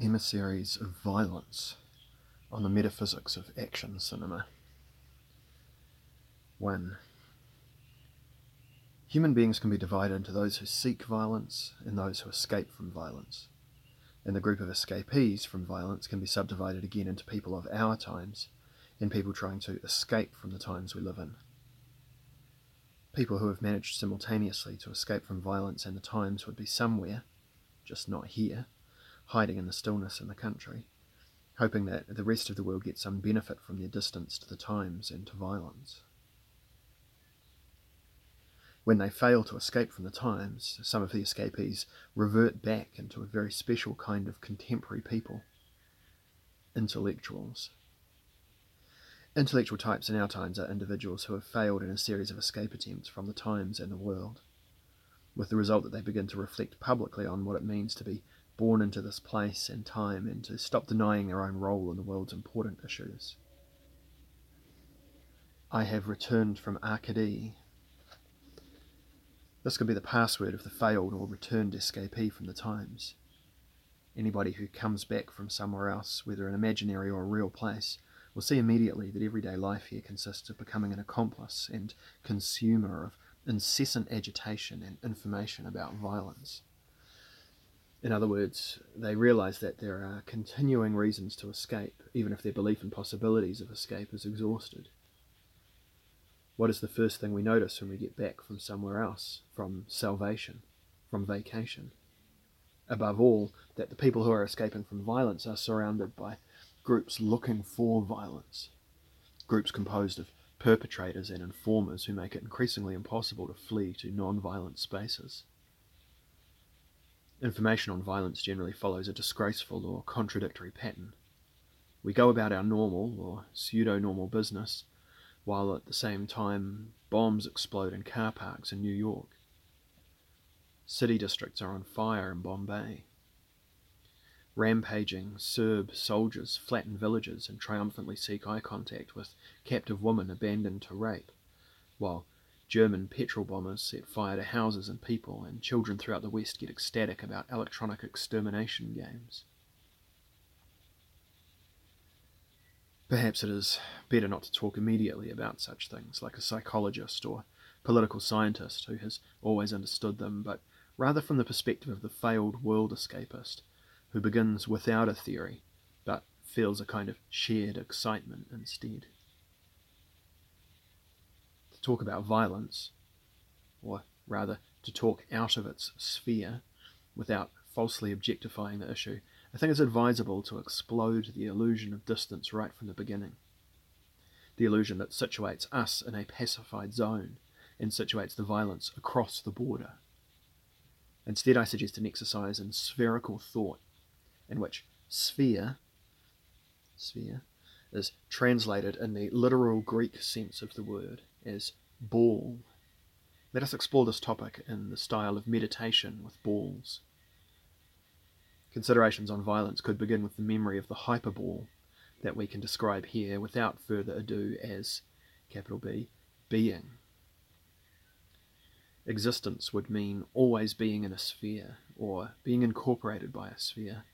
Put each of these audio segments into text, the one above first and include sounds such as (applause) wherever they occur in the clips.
emissaries of violence on the metaphysics of action cinema. 1. Human beings can be divided into those who seek violence and those who escape from violence. And the group of escapees from violence can be subdivided again into people of our times and people trying to escape from the times we live in. People who have managed simultaneously to escape from violence and the times would be somewhere, just not here, hiding in the stillness in the country, hoping that the rest of the world gets some benefit from their distance to the times and to violence. When they fail to escape from the times, some of the escapees revert back into a very special kind of contemporary people intellectuals. Intellectual types in our times are individuals who have failed in a series of escape attempts from the times and the world, with the result that they begin to reflect publicly on what it means to be born into this place and time and to stop denying their own role in the world's important issues. I have returned from Arcady. This could be the password of the failed or returned escapee from the times. Anybody who comes back from somewhere else, whether an imaginary or a real place, will see immediately that everyday life here consists of becoming an accomplice and consumer of incessant agitation and information about violence. In other words, they realize that there are continuing reasons to escape, even if their belief in possibilities of escape is exhausted. What is the first thing we notice when we get back from somewhere else, from salvation, from vacation? Above all, that the people who are escaping from violence are surrounded by groups looking for violence, groups composed of perpetrators and informers who make it increasingly impossible to flee to non violent spaces. Information on violence generally follows a disgraceful or contradictory pattern. We go about our normal or pseudo normal business, while at the same time bombs explode in car parks in New York. City districts are on fire in Bombay. Rampaging Serb soldiers flatten villages and triumphantly seek eye contact with captive women abandoned to rape, while German petrol bombers set fire to houses and people, and children throughout the West get ecstatic about electronic extermination games. Perhaps it is better not to talk immediately about such things, like a psychologist or political scientist who has always understood them, but rather from the perspective of the failed world escapist who begins without a theory but feels a kind of shared excitement instead. Talk about violence, or rather to talk out of its sphere without falsely objectifying the issue, I think it's advisable to explode the illusion of distance right from the beginning. The illusion that situates us in a pacified zone and situates the violence across the border. Instead, I suggest an exercise in spherical thought in which sphere, sphere is translated in the literal Greek sense of the word as ball. Let us explore this topic in the style of meditation with balls. Considerations on violence could begin with the memory of the hyperball that we can describe here without further ado as capital B being. Existence would mean always being in a sphere or being incorporated by a sphere.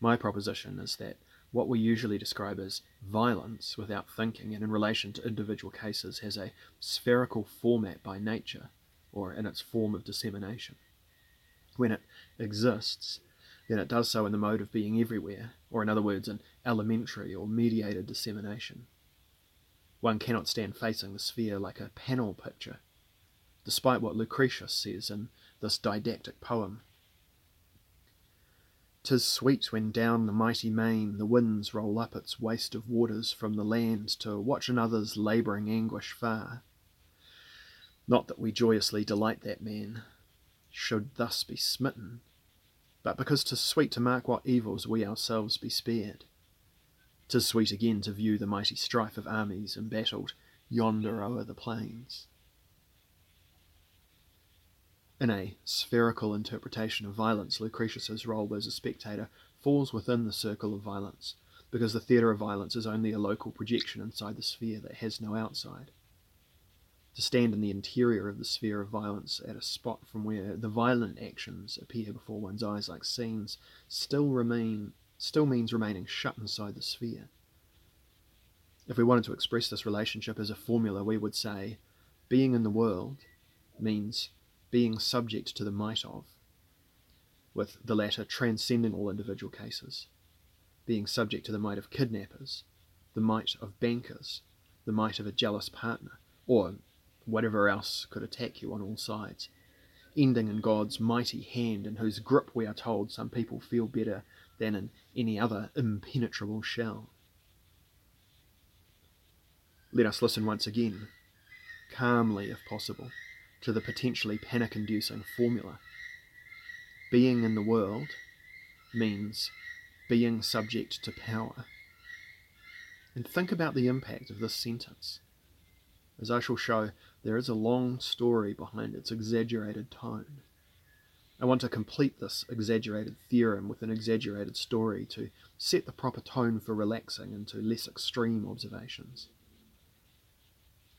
My proposition is that what we usually describe as violence without thinking and in relation to individual cases has a spherical format by nature or in its form of dissemination. When it exists, then it does so in the mode of being everywhere, or in other words, an elementary or mediated dissemination. One cannot stand facing the sphere like a panel picture, despite what Lucretius says in this didactic poem 'Tis sweet when down the mighty main the winds roll up its waste of waters from the land to watch another's labouring anguish far. Not that we joyously delight that man should thus be smitten, but because 'tis sweet to mark what evils we ourselves be spared. 'Tis sweet again to view the mighty strife of armies embattled yonder o'er the plains. In a spherical interpretation of violence, Lucretius's role as a spectator falls within the circle of violence, because the theatre of violence is only a local projection inside the sphere that has no outside. to stand in the interior of the sphere of violence at a spot from where the violent actions appear before one's eyes like scenes still remain still means remaining shut inside the sphere. If we wanted to express this relationship as a formula, we would say being in the world means being subject to the might of, with the latter transcending all individual cases, being subject to the might of kidnappers, the might of bankers, the might of a jealous partner, or whatever else could attack you on all sides, ending in God's mighty hand in whose grip we are told some people feel better than in any other impenetrable shell. Let us listen once again, calmly if possible, to the potentially panic inducing formula. Being in the world means being subject to power. And think about the impact of this sentence. As I shall show, there is a long story behind its exaggerated tone. I want to complete this exaggerated theorem with an exaggerated story to set the proper tone for relaxing into less extreme observations.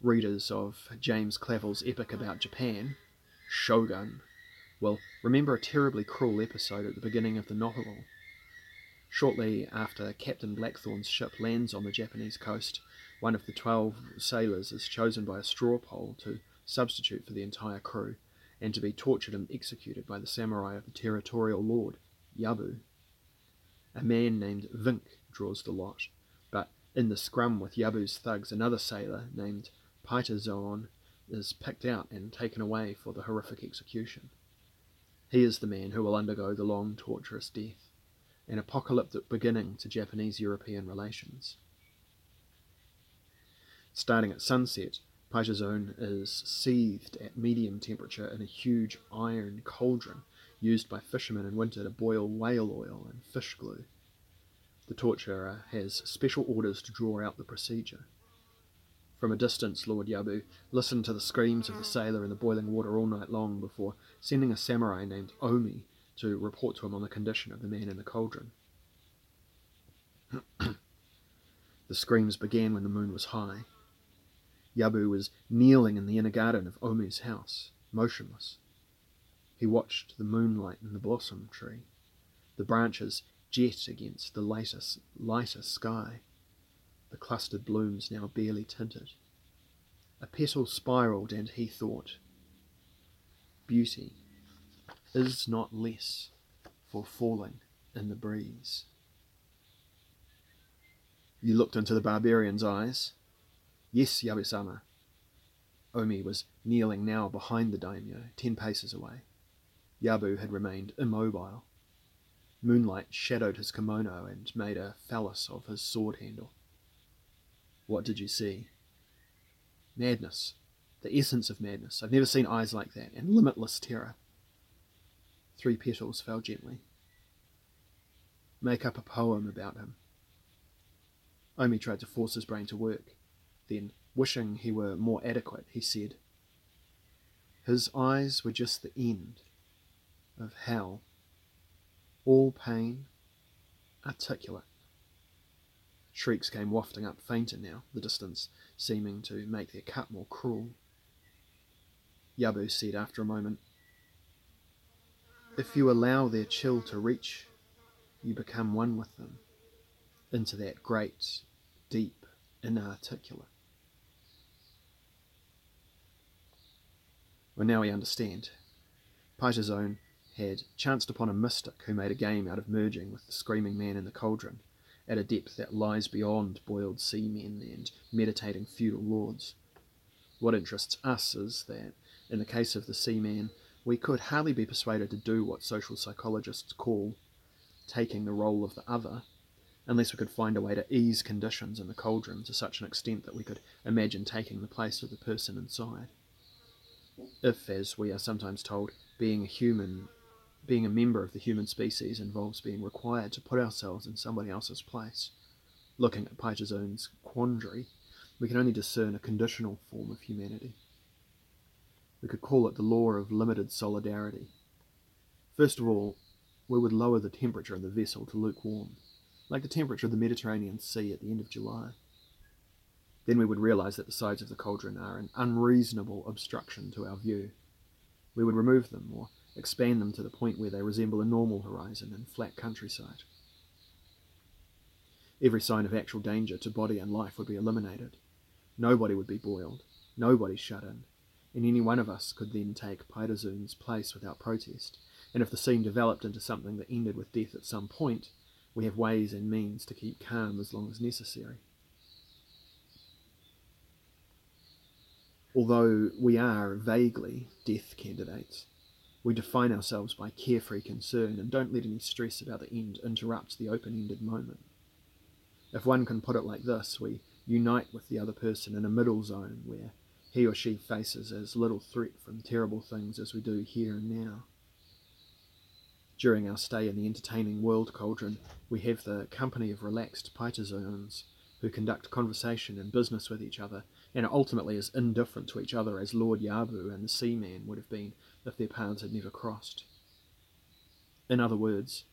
Readers of James Clavell's epic about Japan, Shogun, will remember a terribly cruel episode at the beginning of the novel. Shortly after Captain Blackthorne's ship lands on the Japanese coast, one of the twelve sailors is chosen by a straw poll to substitute for the entire crew and to be tortured and executed by the samurai of the territorial lord, Yabu. A man named Vinck draws the lot, but in the scrum with Yabu's thugs, another sailor named Pieterzoon is picked out and taken away for the horrific execution. He is the man who will undergo the long, torturous death, an apocalyptic beginning to Japanese European relations. Starting at sunset, Pieterzoon is seethed at medium temperature in a huge iron cauldron used by fishermen in winter to boil whale oil and fish glue. The torturer has special orders to draw out the procedure. From a distance, Lord Yabu listened to the screams of the sailor in the boiling water all night long before sending a samurai named Omi to report to him on the condition of the man in the cauldron. (clears throat) the screams began when the moon was high. Yabu was kneeling in the inner garden of Omi's house, motionless. He watched the moonlight in the blossom tree, the branches jet against the lighter, lighter sky, the clustered blooms now barely tinted. A petal spiraled, and he thought, Beauty is not less for falling in the breeze. You looked into the barbarian's eyes Yes, Yabu-sama. Omi was kneeling now behind the daimyo, ten paces away. Yabu had remained immobile. Moonlight shadowed his kimono and made a phallus of his sword handle. What did you see? Madness. The essence of madness. I've never seen eyes like that, and limitless terror. Three petals fell gently. Make up a poem about him. Omi tried to force his brain to work. Then, wishing he were more adequate, he said, His eyes were just the end of hell, all pain, articulate. Shrieks came wafting up fainter now, the distance seeming to make their cut more cruel. Yabu said after a moment, If you allow their chill to reach, you become one with them, into that great, deep, inarticulate. Well, now we understand. Pieterzoon had chanced upon a mystic who made a game out of merging with the screaming man in the cauldron, at a depth that lies beyond boiled seamen and meditating feudal lords. What interests us is that, in the case of the seaman, we could hardly be persuaded to do what social psychologists call taking the role of the other, unless we could find a way to ease conditions in the cauldron to such an extent that we could imagine taking the place of the person inside if, as we are sometimes told, being human, being a member of the human species involves being required to put ourselves in somebody else's place. Looking at Pieterzoon's quandary, we can only discern a conditional form of humanity. We could call it the law of limited solidarity. First of all, we would lower the temperature in the vessel to lukewarm, like the temperature of the Mediterranean Sea at the end of July. Then we would realize that the sides of the cauldron are an unreasonable obstruction to our view. We would remove them or expand them to the point where they resemble a normal horizon and flat countryside. Every sign of actual danger to body and life would be eliminated. Nobody would be boiled, nobody shut in, and any one of us could then take Pieterzoon's place without protest. And if the scene developed into something that ended with death at some point, we have ways and means to keep calm as long as necessary. Although we are vaguely death candidates, we define ourselves by carefree concern and don't let any stress about the end interrupt the open ended moment. If one can put it like this, we unite with the other person in a middle zone where he or she faces as little threat from terrible things as we do here and now. During our stay in the entertaining world cauldron, we have the company of relaxed Pieterzoons who conduct conversation and business with each other and are ultimately as indifferent to each other as Lord Yabu and the Seaman would have been if their paths had never crossed. In other words,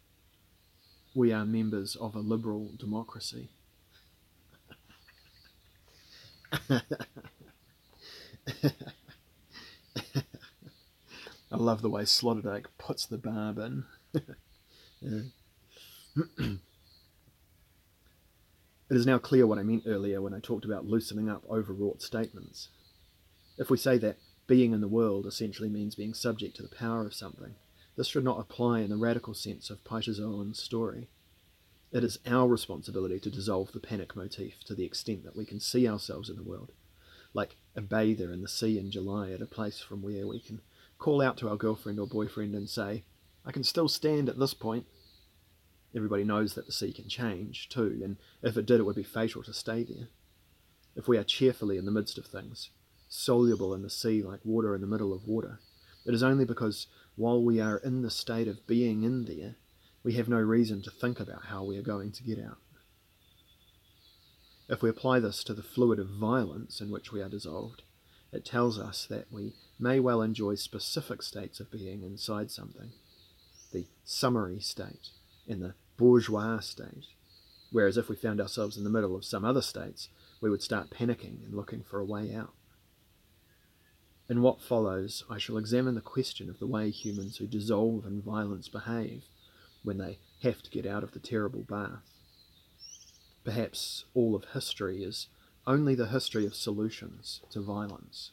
we are members of a liberal democracy. (laughs) I love the way Sloterdijk puts the barb in. (laughs) (clears throat) it is now clear what I meant earlier when I talked about loosening up overwrought statements. If we say that being in the world essentially means being subject to the power of something, this should not apply in the radical sense of Pieterzoon's story. It is our responsibility to dissolve the panic motif to the extent that we can see ourselves in the world, like a bather in the sea in July at a place from where we can call out to our girlfriend or boyfriend and say, I can still stand at this point. Everybody knows that the sea can change, too, and if it did, it would be fatal to stay there. If we are cheerfully in the midst of things, soluble in the sea like water in the middle of water, it is only because while we are in the state of being in there, we have no reason to think about how we are going to get out. If we apply this to the fluid of violence in which we are dissolved, it tells us that we may well enjoy specific states of being inside something the summary state and the bourgeois state, whereas if we found ourselves in the middle of some other states, we would start panicking and looking for a way out. In what follows, I shall examine the question of the way humans who dissolve in violence behave when they have to get out of the terrible bath. Perhaps all of history is only the history of solutions to violence.